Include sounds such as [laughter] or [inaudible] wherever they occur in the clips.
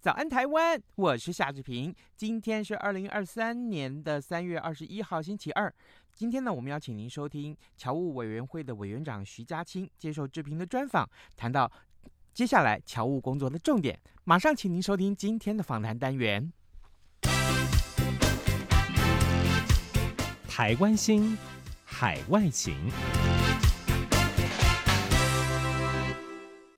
早安台湾，我是夏志平。今天是二零二三年的三月二十一号，星期二。今天呢，我们邀请您收听侨务委员会的委员长徐家清接受志平的专访，谈到接下来侨务工作的重点。马上请您收听今天的访谈单元。台湾心，海外情。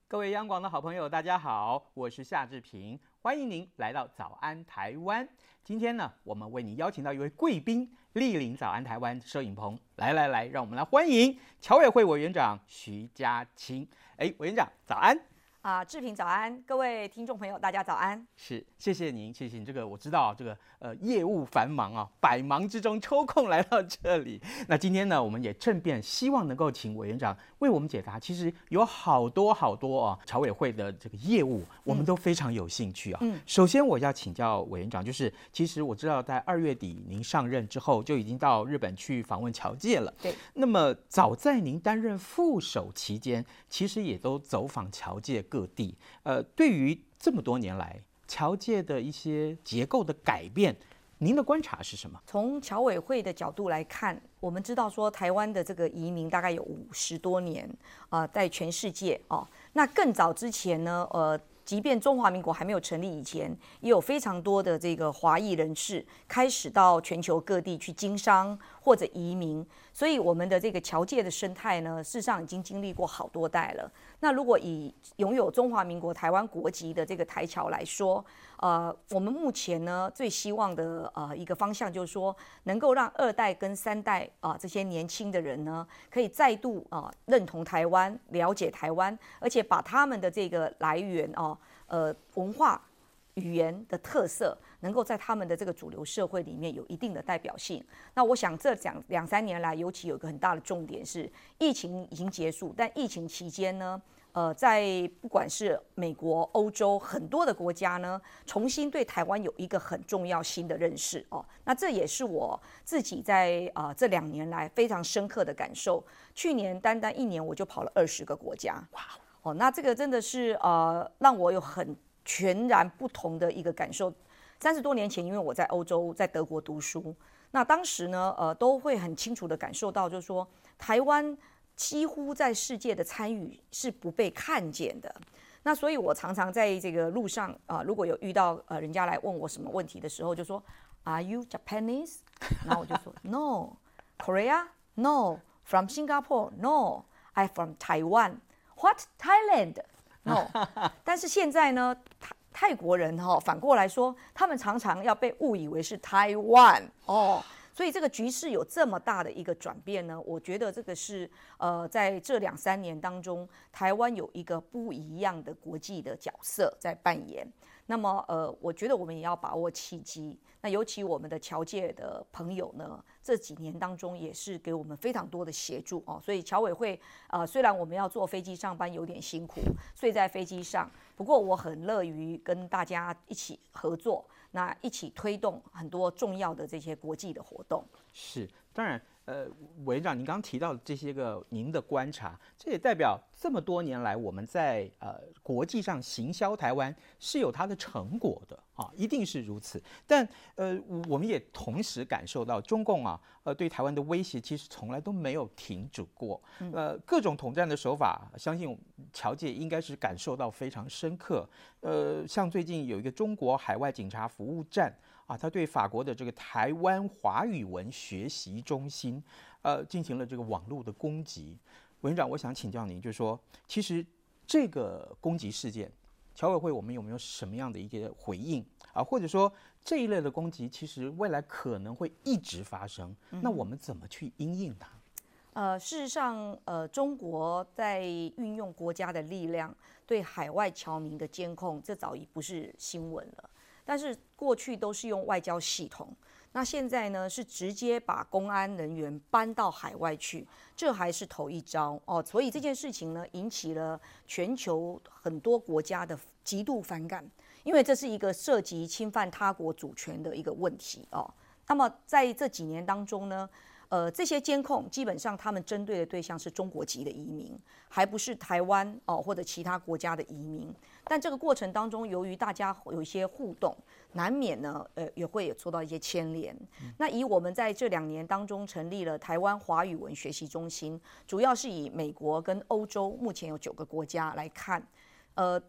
各位央广的好朋友，大家好，我是夏志平，欢迎您来到早安台湾。今天呢，我们为您邀请到一位贵宾莅临早安台湾摄影棚。来来来，让我们来欢迎侨委会委员长徐家清。哎，委员长，早安。啊，志平早安，各位听众朋友，大家早安。是，谢谢您，谢谢您。这个我知道，这个呃业务繁忙啊，百忙之中抽空来到这里。那今天呢，我们也顺便希望能够请委员长为我们解答。其实有好多好多啊，侨委会的这个业务，我们都非常有兴趣啊。嗯。首先我要请教委员长，就是其实我知道在二月底您上任之后，就已经到日本去访问侨界了。对。那么早在您担任副手期间，其实也都走访侨界。各地，呃，对于这么多年来侨界的一些结构的改变，您的观察是什么？从侨委会的角度来看，我们知道说台湾的这个移民大概有五十多年啊、在全世界哦，那更早之前呢，呃。即便中华民国还没有成立以前，也有非常多的这个华裔人士开始到全球各地去经商或者移民，所以我们的这个侨界的生态呢，事实上已经经历过好多代了。那如果以拥有中华民国台湾国籍的这个台侨来说，呃，我们目前呢最希望的呃一个方向就是说，能够让二代跟三代啊、呃、这些年轻的人呢，可以再度啊、呃、认同台湾、了解台湾，而且把他们的这个来源哦、呃文化语言的特色，能够在他们的这个主流社会里面有一定的代表性。那我想这两两三年来，尤其有一个很大的重点是，疫情已经结束，但疫情期间呢，呃，在不管是美国、欧洲很多的国家呢，重新对台湾有一个很重要新的认识哦。那这也是我自己在啊、呃、这两年来非常深刻的感受。去年单单一年我就跑了二十个国家，哇哦，那这个真的是呃让我有很全然不同的一个感受。三十多年前，因为我在欧洲在德国读书，那当时呢呃都会很清楚的感受到，就是说台湾。几乎在世界的参与是不被看见的，那所以我常常在这个路上啊、如果有遇到呃人家来问我什么问题的时候，就说 Are you Japanese？然后我就说 [laughs] No. Korea? No. From Singapore? No. I from Taiwan. What? Thailand? No. [laughs] 但是现在呢，泰国人哈、哦、反过来说，他们常常要被误以为是台湾哦。所以这个局势有这么大的一个转变呢？我觉得这个是呃，在这两三年当中，台湾有一个不一样的国际的角色在扮演。那么呃，我觉得我们也要把握契机。那尤其我们的侨界的朋友呢，这几年当中也是给我们非常多的协助哦。所以侨委会、呃，虽然我们要坐飞机上班有点辛苦，睡在飞机上，不过我很乐于跟大家一起合作。那一起推动很多重要的这些国际的活动。是，当然。呃，委员长，您刚刚提到的这些个您的观察，这也代表这么多年来我们在呃国际上行销台湾是有它的成果的啊，一定是如此。但呃，我们也同时感受到中共啊，呃，对台湾的威胁其实从来都没有停止过。呃，各种统战的手法，相信侨界应该是感受到非常深刻。呃，像最近有一个中国海外警察服务站。啊，他对法国的这个台湾华语文学习中心，呃，进行了这个网络的攻击。文长，我想请教您，就是说，其实这个攻击事件，侨委会我们有没有什么样的一个回应啊？或者说这一类的攻击，其实未来可能会一直发生，那我们怎么去应应它？呃，事实上，呃，中国在运用国家的力量对海外侨民的监控，这早已不是新闻了。但是过去都是用外交系统，那现在呢是直接把公安人员搬到海外去，这还是头一招哦。所以这件事情呢，引起了全球很多国家的极度反感，因为这是一个涉及侵犯他国主权的一个问题哦。那么在这几年当中呢，呃，这些监控基本上他们针对的对象是中国籍的移民，还不是台湾哦或者其他国家的移民。但这个过程当中，由于大家有一些互动，难免呢，呃，也会有受到一些牵连。那以我们在这两年当中成立了台湾华语文学习中心，主要是以美国跟欧洲目前有九个国家来看，呃。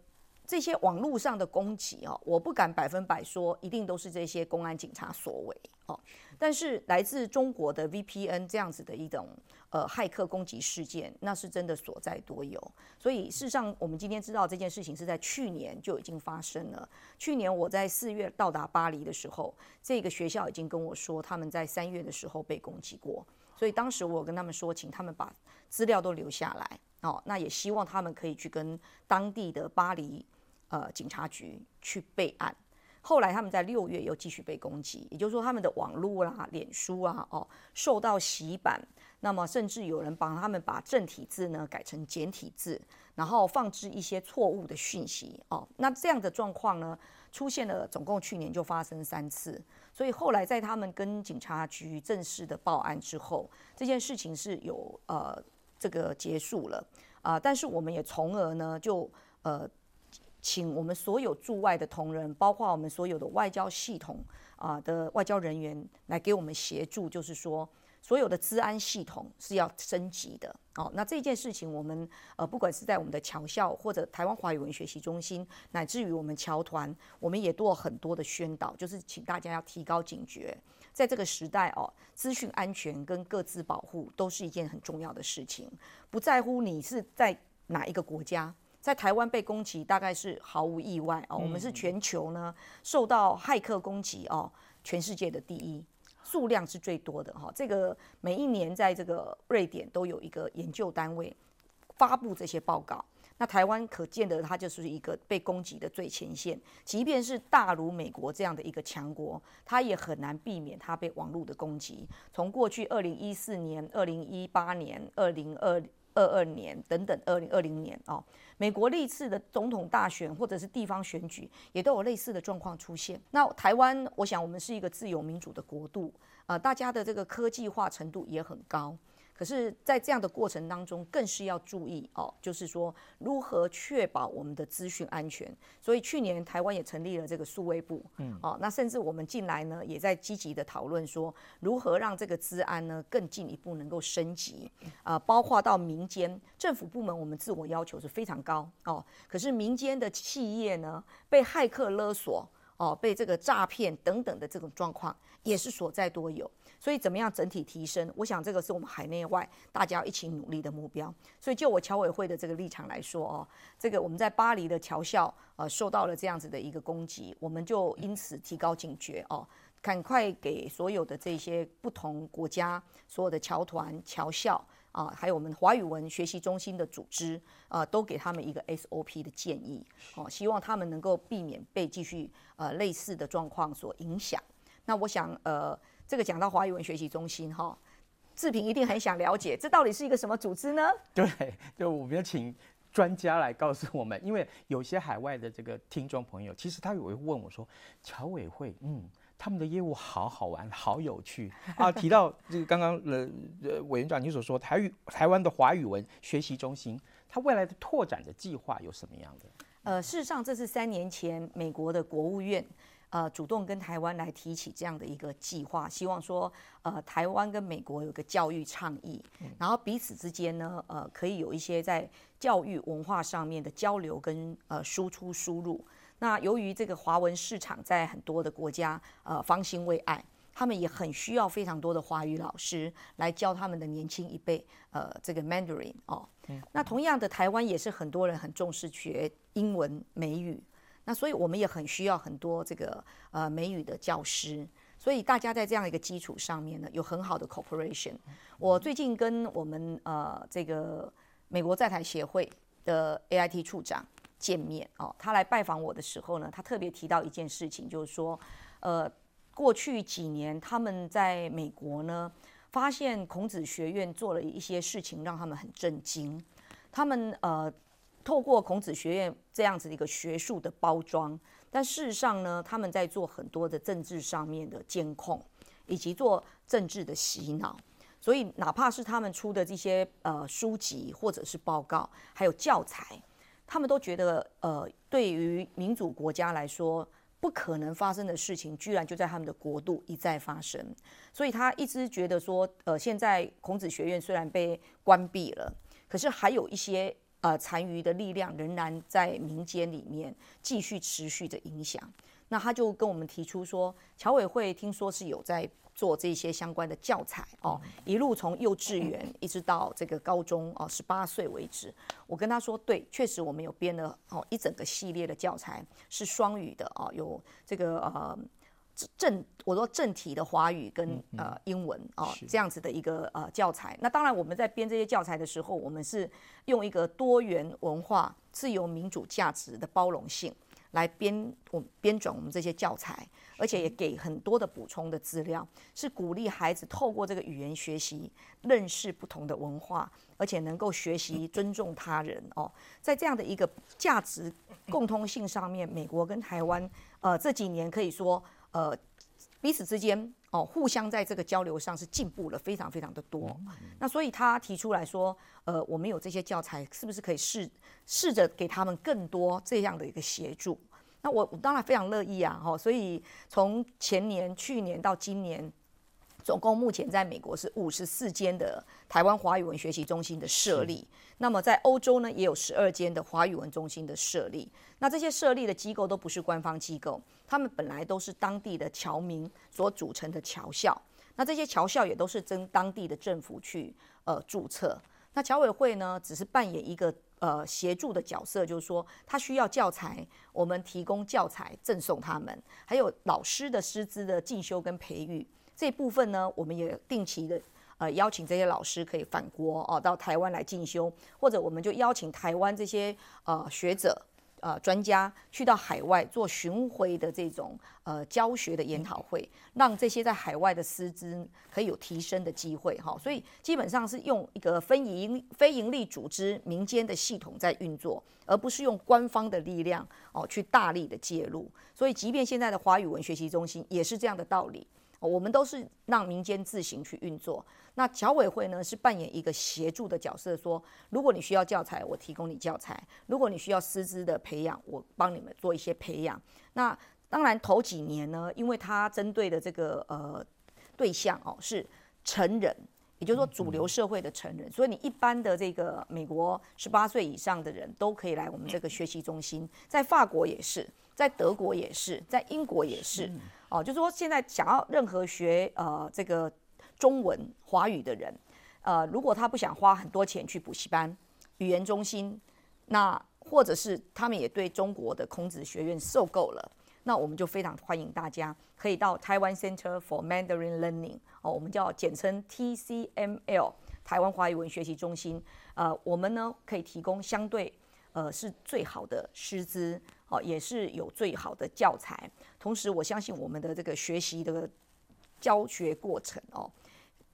这些网络上的攻击啊，我不敢百分百说一定都是这些公安警察所为哦。但是来自中国的 VPN 这样子的一种呃骇客攻击事件，那是真的所在多有。所以事实上，我们今天知道这件事情是在去年就已经发生了。去年我在四月到达巴黎的时候，这个学校已经跟我说他们在三月的时候被攻击过。所以当时我跟他们说，请他们把资料都留下来哦。那也希望他们可以去跟当地的巴黎。呃，警察局去备案，后来他们在六月又继续被攻击，也就是说他们的网络啦、脸书啊，哦，受到洗版，那么甚至有人帮他们把正体字呢改成简体字，然后放置一些错误的讯息哦，那这样的状况呢出现了，总共去年就发生三次，所以后来在他们跟警察局正式的报案之后，这件事情是有呃这个结束了啊，但是我们也从而呢就呃。请我们所有驻外的同仁，包括我们所有的外交系统啊的外交人员来给我们协助，就是说所有的治安系统是要升级的哦。那这件事情，我们呃不管是在我们的侨校或者台湾华语文学习中心，乃至于我们侨团，我们也做了很多的宣导，就是请大家要提高警觉，在这个时代哦，资讯安全跟各自保护都是一件很重要的事情，不在乎你是在哪一个国家。在台湾被攻击，大概是毫无意外哦。我们是全球呢受到骇客攻击哦，全世界的第一，数量是最多的哈。这个每一年在这个瑞典都有一个研究单位发布这些报告。那台湾可见得它就是一个被攻击的最前线。即便是大如美国这样的一个强国，它也很难避免它被网络的攻击。从过去二零一四年、二零一八年、二零二。二二年等等，二零二零年哦，美国历次的总统大选或者是地方选举，也都有类似的状况出现。那台湾，我想我们是一个自由民主的国度，呃，大家的这个科技化程度也很高。可是，在这样的过程当中，更是要注意哦，就是说如何确保我们的资讯安全。所以去年台湾也成立了这个数位部，嗯，哦，那甚至我们近来呢，也在积极的讨论说，如何让这个治安呢更进一步能够升级啊，呃，包括到民间政府部门，我们自我要求是非常高哦。可是民间的企业呢，被骇客勒索哦，被这个诈骗等等的这种状况，也是所在多有。所以怎么样整体提升？我想这个是我们海内外大家要一起努力的目标。所以就我侨委会的这个立场来说哦，这个我们在巴黎的侨校呃受到了这样子的一个攻击，我们就因此提高警觉哦，赶快给所有的这些不同国家所有的侨团、侨校啊，还有我们华语文学习中心的组织啊，都给他们一个 SOP 的建议哦，希望他们能够避免被继续呃类似的状况所影响。那我想呃。这个讲到华语文学习中心哈，志平一定很想了解，这到底是一个什么组织呢？[laughs] 对，就我们要请专家来告诉我们，因为有些海外的这个听众朋友，其实他也会问我说，侨委会，嗯，他们的业务好好玩，[laughs] 好有趣 [laughs] 啊。提到这个刚刚呃呃委员长你所说台语台湾的华语文学习中心，它未来的拓展的计划有什么样的？呃，事实上这是三年前美国的国务院。呃，主动跟台湾来提起这样的一个计划，希望说，呃，台湾跟美国有个教育倡议，然后彼此之间呢，呃，可以有一些在教育文化上面的交流跟呃输出输入。那由于这个华文市场在很多的国家呃方兴未艾，他们也很需要非常多的华语老师来教他们的年轻一辈呃这个 Mandarin 哦。那同样的，台湾也是很多人很重视学英文美语。那所以，我们也很需要很多这个呃美语的教师。所以大家在这样一个基础上面呢，有很好的 cooperation。我最近跟我们呃这个美国在台协会的 AIT 处长见面哦，他来拜访我的时候呢，他特别提到一件事情，就是说，呃，过去几年他们在美国呢，发现孔子学院做了一些事情，让他们很震惊。他们呃透过孔子学院这样子的一个学术的包装。但事实上呢，他们在做很多的政治上面的监控，以及做政治的洗脑。所以，哪怕是他们出的这些呃书籍或者是报告，还有教材，他们都觉得呃，对于民主国家来说，不可能发生的事情，居然就在他们的国度一再发生。所以他一直觉得说，呃，现在孔子学院虽然被关闭了，可是还有一些。呃，残余的力量仍然在民间里面继续持续的影响。那他就跟我们提出说，侨委会听说是有在做这些相关的教材哦，一路从幼稚园一直到这个高中哦，十八岁为止。我跟他说，对，确实我们有编了哦一整个系列的教材，是双语的哦，有这个呃。正我说正体的华语跟呃英文哦这样子的一个呃教材，那当然我们在编这些教材的时候，我们是用一个多元文化、自由民主价值的包容性来编我编纂我们这些教材，而且也给很多的补充的资料，是鼓励孩子透过这个语言学习认识不同的文化，而且能够学习尊重他人哦，在这样的一个价值共通性上面，美国跟台湾呃这几年可以说。呃，彼此之间哦，互相在这个交流上是进步了非常非常的多。那所以他提出来说，呃，我们有这些教材，是不是可以试试着给他们更多这样的一个协助？那我我当然非常乐意啊，哈。所以从前年、去年到今年。总共目前在美国是五十四间的台湾华语文学习中心的设立，那么在欧洲呢也有十二间的华语文中心的设立。那这些设立的机构都不是官方机构，他们本来都是当地的侨民所组成的侨校。那这些侨校也都是跟当地的政府去呃注册。那侨委会呢只是扮演一个呃协助的角色，就是说他需要教材，我们提供教材赠送他们，还有老师的师资的进修跟培育。这部分呢，我们也定期的呃邀请这些老师可以返国哦，到台湾来进修，或者我们就邀请台湾这些呃学者呃专家去到海外做巡回的这种呃教学的研讨会，让这些在海外的师资可以有提升的机会哈。所以基本上是用一个非营非营利组织民间的系统在运作，而不是用官方的力量哦去大力的介入。所以即便现在的华语文学习中心也是这样的道理。我们都是让民间自行去运作，那侨委会呢是扮演一个协助的角色，说如果你需要教材，我提供你教材；如果你需要师资的培养，我帮你们做一些培养。那当然头几年呢，因为它针对的这个呃对象哦是成人，也就是说主流社会的成人，所以你一般的这个美国十八岁以上的人都可以来我们这个学习中心，在法国也是，在德国也是，在英国也是。哦，就是说现在想要任何学呃这个中文华语的人，呃，如果他不想花很多钱去补习班、语言中心，那或者是他们也对中国的孔子学院受够了，那我们就非常欢迎大家可以到台湾 Center for Mandarin Learning，哦，我们叫简称 TCML，台湾华语文学习中心。呃，我们呢可以提供相对呃是最好的师资。哦，也是有最好的教材，同时我相信我们的这个学习的教学过程哦，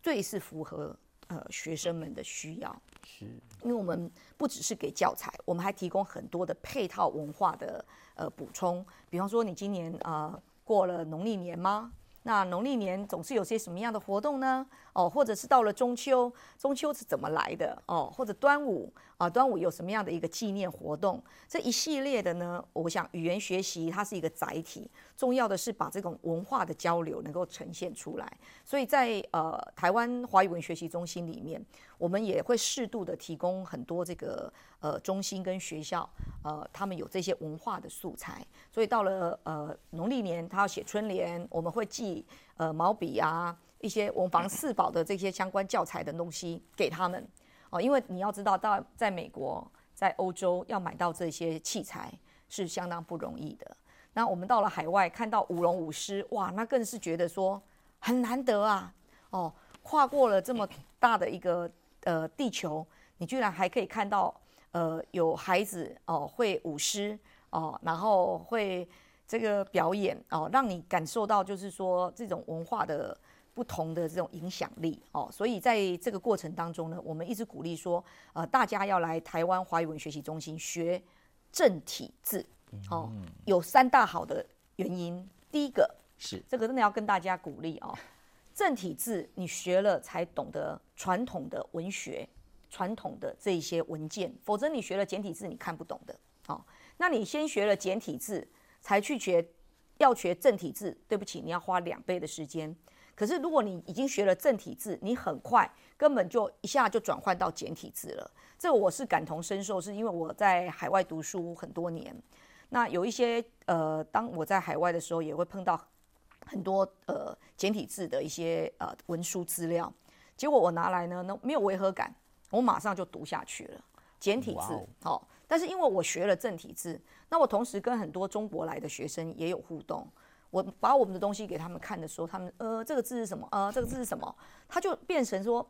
最是符合呃学生们的需要。是，因为我们不只是给教材，我们还提供很多的配套文化的呃补充。比方说，你今年呃过了农历年吗？那农历年总是有些什么样的活动呢？哦，或者是到了中秋，中秋是怎么来的？哦，或者端午啊，端午有什么样的一个纪念活动？这一系列的呢，我想语言学习它是一个载体，重要的是把这种文化的交流能够呈现出来。所以在呃台湾华语文学习中心里面，我们也会适度的提供很多这个呃中心跟学校呃他们有这些文化的素材。所以到了呃农历年，他要写春联，我们会寄呃毛笔啊。一些文房四宝的这些相关教材的东西给他们哦，因为你要知道，到在美国、在欧洲要买到这些器材是相当不容易的。那我们到了海外，看到舞龙舞狮，哇，那更是觉得说很难得啊！哦，跨过了这么大的一个呃地球，你居然还可以看到呃有孩子哦会舞狮哦，然后会这个表演哦，让你感受到就是说这种文化的不同的这种影响力哦。所以在这个过程当中呢，我们一直鼓励说，呃，大家要来台湾华语文学习中心学正体字。哦，有三大好的原因。第一个是这个真的要跟大家鼓励哦，[laughs] 正体字你学了才懂得传统的文学、传统的这一些文件，否则你学了简体字你看不懂的。哦，那你先学了简体字才去学，要学正体字，对不起，你要花两倍的时间。可是如果你已经学了正体字，你很快根本就一下就转换到简体字了。这我是感同身受，是因为我在海外读书很多年。那有一些呃，当我在海外的时候，也会碰到很多呃简体字的一些呃文书资料，结果我拿来呢，那没有违和感，我马上就读下去了。简体字，好、哦，但是因为我学了正体字，那我同时跟很多中国来的学生也有互动，我把我们的东西给他们看的时候，他们呃这个字是什么？呃这个字是什么？他就变成说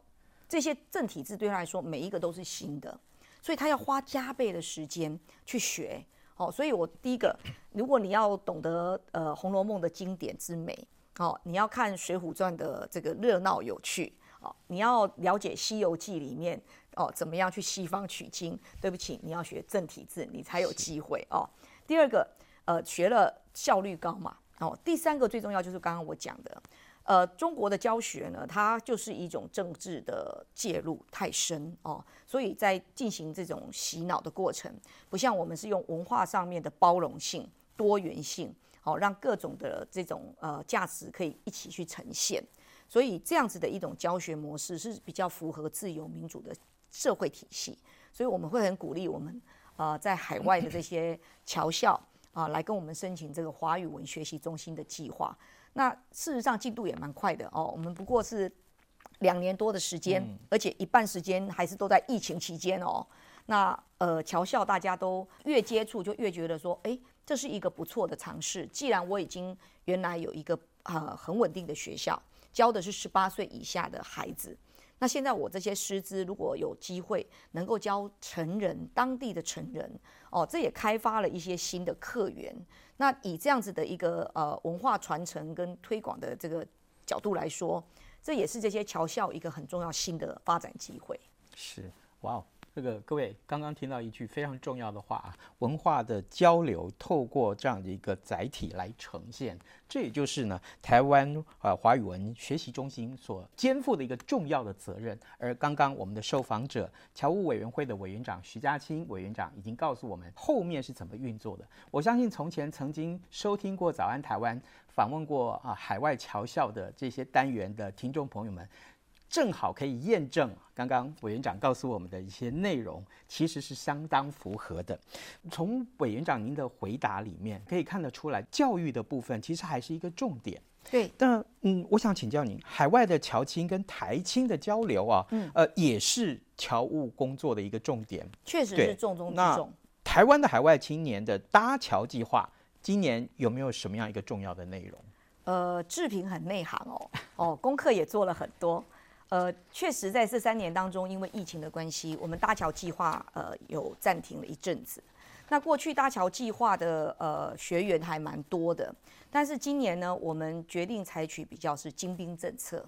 这些正体字对他来说每一个都是新的，所以他要花加倍的时间去学。哦，所以我第一个，如果你要懂得呃《红楼梦》的经典之美，哦，你要看《水浒传》的这个热闹有趣，哦，你要了解《西游记》里面哦怎么样去西方取经，对不起，你要学正体字，你才有机会哦。第二个，呃，学了效率高嘛，哦，第三个最重要就是刚刚我讲的。呃，中国的教学呢，它就是一种政治的介入太深哦，所以在进行这种洗脑的过程，不像我们是用文化上面的包容性、多元性，好、让各种的这种呃价值可以一起去呈现，所以这样子的一种教学模式是比较符合自由民主的社会体系，所以我们会很鼓励我们啊、在海外的这些 [coughs] 侨校啊、来跟我们申请这个华语文学习中心的计划。那事实上进度也蛮快的哦，我们不过是两年多的时间，嗯、而且一半时间还是都在疫情期间哦。那呃，侨校大家都越接触就越觉得说，哎，这是一个不错的尝试。既然我已经原来有一个呃很稳定的学校，教的是十八岁以下的孩子，那现在我这些师资如果有机会能够教成人，当地的成人哦，这也开发了一些新的客源。那以这样子的一个呃文化传承跟推广的这个角度来说，这也是这些侨校一个很重要新的发展机会。是，哇哦。这个各位刚刚听到一句非常重要的话啊，文化的交流透过这样的一个载体来呈现，这也就是呢台湾呃华语文学习中心所肩负的一个重要的责任。而刚刚我们的受访者侨务委员会的委员长徐家清委员长已经告诉我们后面是怎么运作的。我相信从前曾经收听过《早安台湾》访问过啊海外侨校的这些单元的听众朋友们。正好可以验证刚刚委员长告诉我们的一些内容，其实是相当符合的。从委员长您的回答里面可以看得出来，教育的部分其实还是一个重点。对，但嗯，我想请教您，海外的侨青跟台青的交流啊，嗯，呃，也是侨务工作的一个重点。确实是重中之重。台湾的海外青年的搭桥计划，今年有没有什么样一个重要的内容？呃，志平很内行哦，哦，功课也做了很多。呃，确实在这三年当中，因为疫情的关系，我们搭桥计划呃有暂停了一阵子。那过去搭桥计划的呃学员还蛮多的，但是今年呢，我们决定采取比较是精兵政策，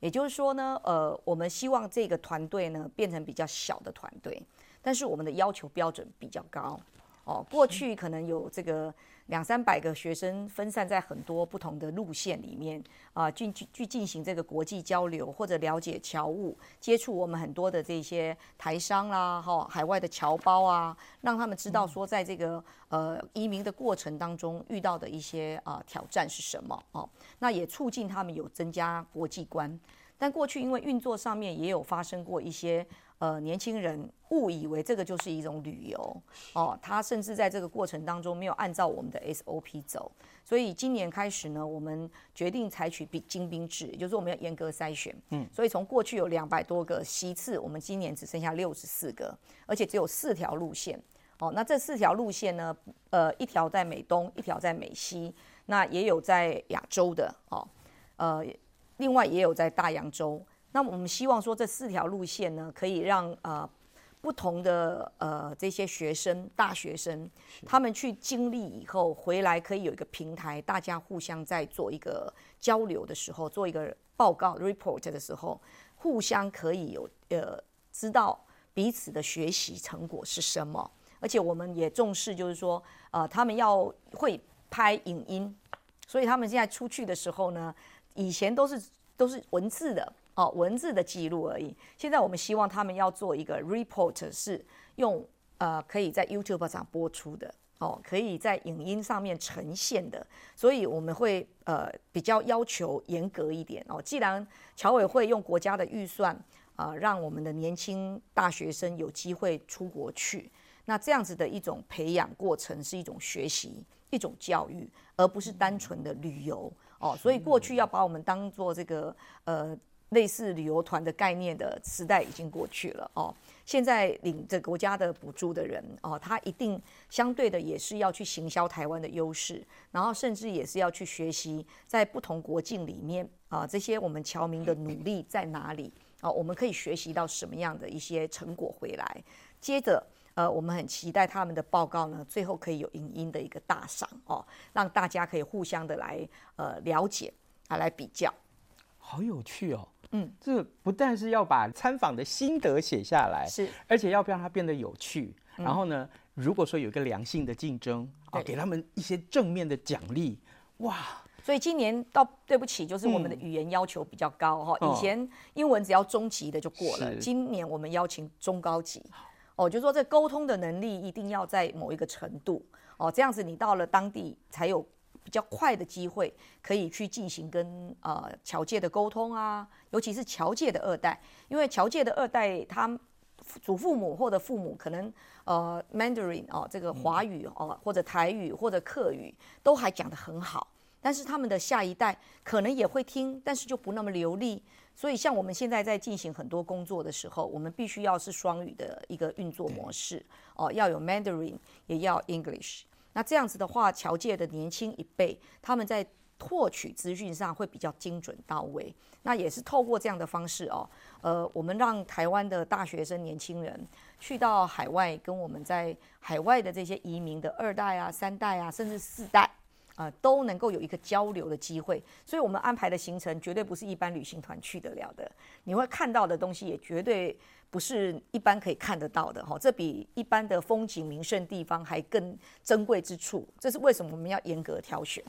也就是说呢，呃，我们希望这个团队呢变成比较小的团队，但是我们的要求标准比较高。哦，过去可能有这个。两三百个学生分散在很多不同的路线里面啊，去去去进行这个国际交流，或者了解侨务，接触我们很多的这些台商啦，哈，海外的侨胞啊，让他们知道说，在这个呃移民的过程当中遇到的一些啊挑战是什么哦，那也促进他们有增加国际观。但过去因为运作上面也有发生过一些。呃，年轻人误以为这个就是一种旅游哦，他甚至在这个过程当中没有按照我们的 SOP 走，所以今年开始呢，我们决定采取比精兵制，也就是我们要严格筛选。嗯，所以从过去有两百多个席次，我们今年只剩下六十四个，而且只有四条路线哦，那这四条路线呢，呃，一条在美东，一条在美西，那也有在亚洲的哦，呃，另外也有在大洋洲。那我们希望说这四条路线呢，可以让呃不同的呃这些学生、大学生，他们去经历以后回来，可以有一个平台，大家互相在做一个交流的时候，做一个报告 report 的时候，互相可以有呃知道彼此的学习成果是什么。而且我们也重视，就是说，呃，他们要会拍影音，所以他们现在出去的时候呢，以前都是都是文字的哦，文字的记录而已。现在我们希望他们要做一个 report，是用呃可以在 YouTube 上播出的哦，可以在影音上面呈现的。所以我们会呃比较要求严格一点哦。既然侨委会用国家的预算啊，呃，让我们的年轻大学生有机会出国去。那这样子的一种培养过程是一种学习，一种教育，而不是单纯的旅游哦。所以过去要把我们当做这个呃类似旅游团的概念的时代已经过去了哦。现在领着国家的补助的人哦，他一定相对的也是要去行销台湾的优势，然后甚至也是要去学习在不同国境里面啊这些我们侨民的努力在哪里啊，我们可以学习到什么样的一些成果回来，接着。呃，我们很期待他们的报告呢，最后可以有影音的一个大赏哦，让大家可以互相的来呃了解啊，来比较，好有趣哦。嗯，这不但是要把参访的心得写下来，是，而且要不让它变得有趣。然后呢，如果说有一个良性的竞争啊，给他们一些正面的奖励，哇！所以今年到对不起，就是我们的语言要求比较高哈。以前英文只要中级的就过了，今年我们邀请中高级。哦，就是说这沟通的能力一定要在某一个程度哦，这样子你到了当地才有比较快的机会可以去进行跟呃侨界的沟通啊，尤其是侨界的二代，因为侨界的二代他祖父母或者父母可能呃 Mandarin 哦这个华语哦或者台语或者客语都还讲得很好，但是他们的下一代可能也会听，但是就不那么流利。所以，像我们现在在进行很多工作的时候，我们必须要是双语的一个运作模式。哦，要有 Mandarin，也要 English。那这样子的话，侨界的年轻一辈，他们在获取资讯上会比较精准到位。那也是透过这样的方式哦，呃，我们让台湾的大学生年轻人去到海外，跟我们在海外的这些移民的二代啊、三代啊，甚至四代。啊、都能够有一个交流的机会，所以我们安排的行程绝对不是一般旅行团去得了的。你会看到的东西也绝对不是一般可以看得到的哈，这比一般的风景名胜地方还更珍贵之处。这是为什么我们要严格挑选？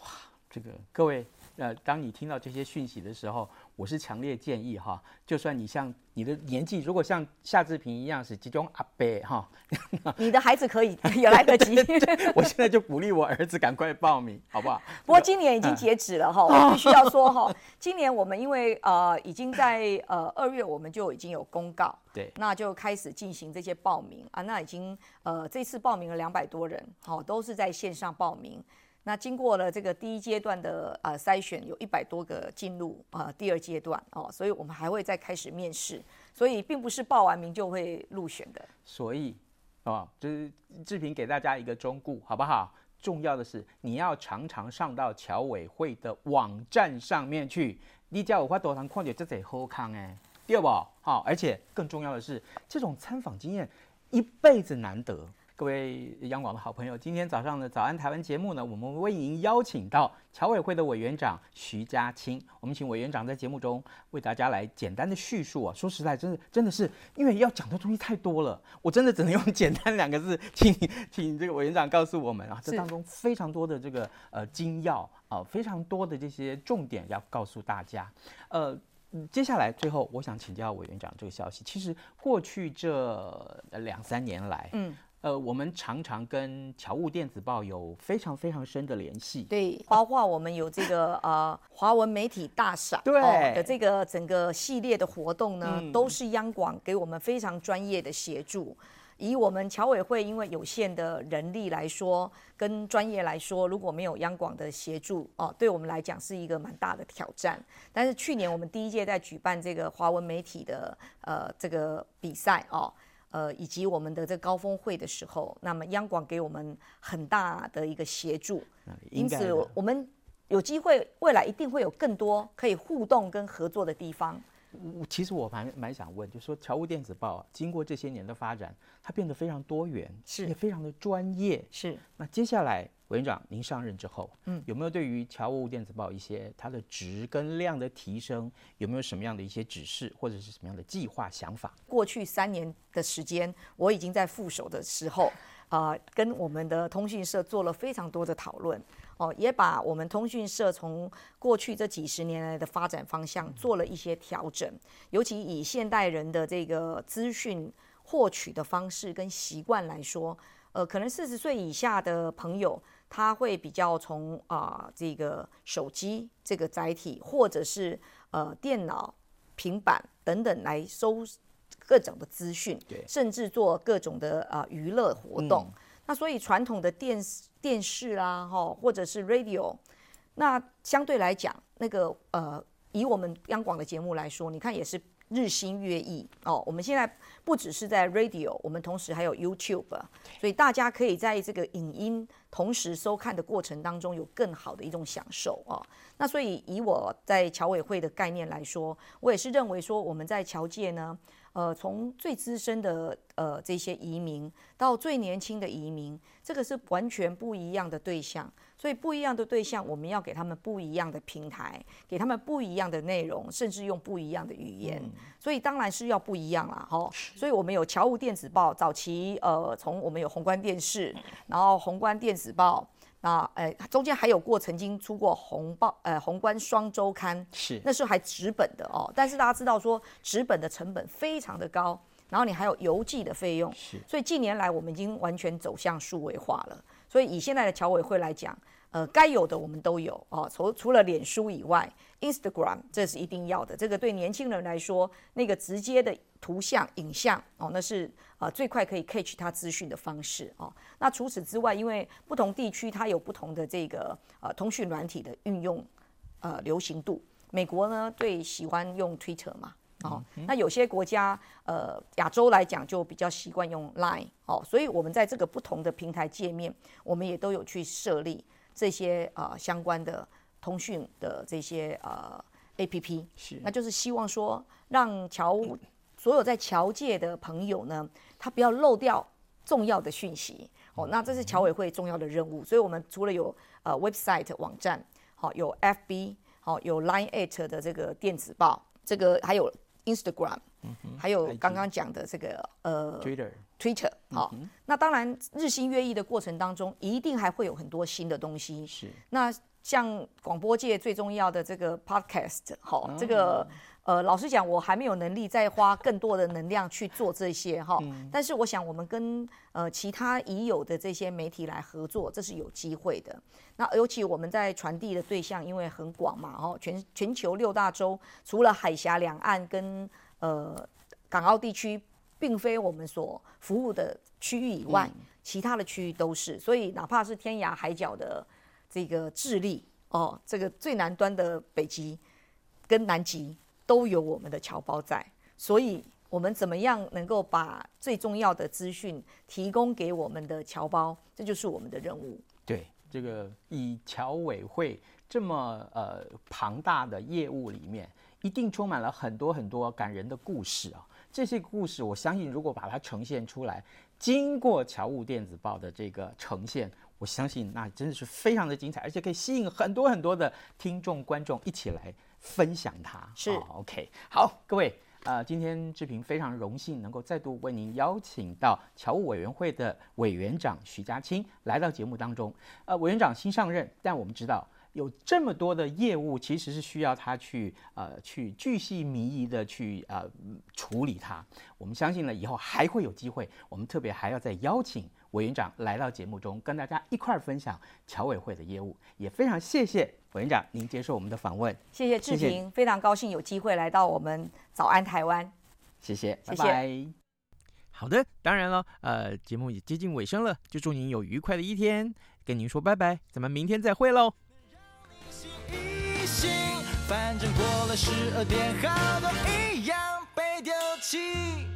哇，这个各位。呃，当你听到这些讯息的时候，我是强烈建议哈，就算你像你的年纪，如果像夏志平一样是集中阿伯哈，[laughs] 你的孩子可以也来得及。[laughs] 我现在就鼓励我儿子赶快报名，好不好？不过今年已经截止了哈，我必须要说哈，今年我们因为呃已经在呃二月我们就已经有公告，对，那就开始进行这些报名啊，那已经呃这次报名了两百多人，好，都是在线上报名。那经过了这个第一阶段的呃筛选，有一百多个进入呃第二阶段哦，所以我们还会再开始面试，所以并不是报完名就会入选的。所以啊，就是志平给大家一个忠告，好不好？重要的是你要常常上到侨委会的网站上面去，你叫我花多长矿泉这得好康哎，对不？好，而且更重要的是，这种参访经验一辈子难得。各位央广的好朋友，今天早上的早安台湾节目呢，我们为您邀请到侨委会的委员长徐家清。我们请委员长在节目中为大家来简单的叙述啊。说实在，真的真的是因为要讲的东西太多了，我真的只能用 [laughs] 简单两个字，请请这个委员长告诉我们啊，这当中非常多的这个呃精要啊，非常多的这些重点要告诉大家。呃，接下来最后我想请教委员长这个消息，其实过去这两三年来，嗯。呃，我们常常跟侨务电子报有非常非常深的联系，对，包括我们有这个呃华文媒体大赏，对、哦、的这个整个系列的活动呢，嗯、都是央广给我们非常专业的协助。以我们侨委会因为有限的人力来说，跟专业来说，如果没有央广的协助哦，对我们来讲是一个蛮大的挑战。但是去年我们第一届在举办这个华文媒体的呃这个比赛哦。呃，以及我们的这高峰会的时候，那么央广给我们很大的一个协助，因此我们有机会未来一定会有更多可以互动跟合作的地方。其实我蛮蛮想问，就是说侨务电子报经过这些年的发展，它变得非常多元，是也非常的专业。是。那接下来委员长您上任之后，嗯，有没有对于侨务电子报一些它的值跟量的提升，有没有什么样的一些指示或者是什么样的计划想法？过去三年的时间，我已经在副手的时候，啊、呃，跟我们的通讯社做了非常多的讨论。哦，也把我们通讯社从过去这几十年来的发展方向做了一些调整，尤其以现代人的这个资讯获取的方式跟习惯来说，呃，可能四十岁以下的朋友他会比较从啊、呃、这个手机这个载体，或者是呃电脑、平板等等来收各种的资讯，甚至做各种的啊、呃、娱乐活动。嗯那所以传统的电视电视啦，哈，或者是 radio，那相对来讲，那个呃，以我们央广的节目来说，你看也是日新月异哦。我们现在不只是在 radio，我们同时还有 YouTube，所以大家可以在这个影音同时收看的过程当中，有更好的一种享受哦。那所以以我在侨委会的概念来说，我也是认为说我们在侨界呢。呃，从最资深的呃这些移民到最年轻的移民，这个是完全不一样的对象。所以不一样的对象，我们要给他们不一样的平台，给他们不一样的内容，甚至用不一样的语言。所以当然是要不一样啦，哈。所以我们有侨务电子报，早期呃从我们有宏观电视，然后宏观电子报。啊，呃，中间还有过曾经出过红报，呃，宏观双周刊，是那时候还纸本的哦。但是大家知道说纸本的成本非常的高，然后你还有邮寄的费用，是。所以近年来我们已经完全走向数位化了。所以以现在的侨委会来讲，呃，该有的我们都有哦。除除了脸书以外，Instagram 这是一定要的。这个对年轻人来说，那个直接的图像、影像哦，那是呃最快可以 catch 他资讯的方式哦。那除此之外，因为不同地区它有不同的这个呃通讯软体的运用呃流行度。美国呢，最喜欢用 Twitter 嘛，哦，那有些国家呃亚洲来讲就比较习惯用 Line 哦。所以我们在这个不同的平台界面，我们也都有去设立。这些呃相关的通讯的这些呃 APP，是，那就是希望说让侨 [coughs] 所有在侨界的朋友呢，他不要漏掉重要的讯息哦。那这是侨委会重要的任务，所以我们除了有呃 website 网站，好有 FB，好有 Line@ 的这个电子报，这个还有 Instagram，还有刚刚讲的这个呃 Twitter。Twitter 好，嗯，那当然日新月异的过程当中，一定还会有很多新的东西。是，那像广播界最重要的这个 Podcast，好，这个呃，老实讲，我还没有能力再花更多的能量去做这些哈。但是我想，我们跟呃其他已有的这些媒体来合作，这是有机会的。那尤其我们在传递的对象，因为很广嘛，哈，全全球六大洲，除了海峡两岸跟呃港澳地区。并非我们所服务的区域以外，其他的区域都是。所以，哪怕是天涯海角的这个智利哦，这个最南端的北极跟南极都有我们的侨胞在。所以，我们怎么样能够把最重要的资讯提供给我们的侨胞，这就是我们的任务。对，这个以侨委会这么呃庞大的业务里面，一定充满了很多很多感人的故事啊。这些故事，我相信如果把它呈现出来，经过侨务电子报的这个呈现，我相信那真的是非常的精彩，而且可以吸引很多很多的听众观众一起来分享它。是、哦、OK，好，各位，呃，今天志平非常荣幸能够再度为您邀请到侨务委员会的委员长徐家清来到节目当中。呃，委员长新上任，但我们知道。有这么多的业务，其实是需要他去呃去巨细靡遗的去呃处理它。我们相信呢，以后还会有机会，我们特别还要再邀请委员长来到节目中，跟大家一块儿分享侨委会的业务。也非常谢谢委员长您接受我们的访问。谢谢志平，非常高兴有机会来到我们早安台湾。谢谢，谢谢，拜拜。好的，当然了，呃，节目也接近尾声了，就祝您有愉快的一天，跟您说拜拜，咱们明天再会喽。反正过了十二点，好多一样被丢弃。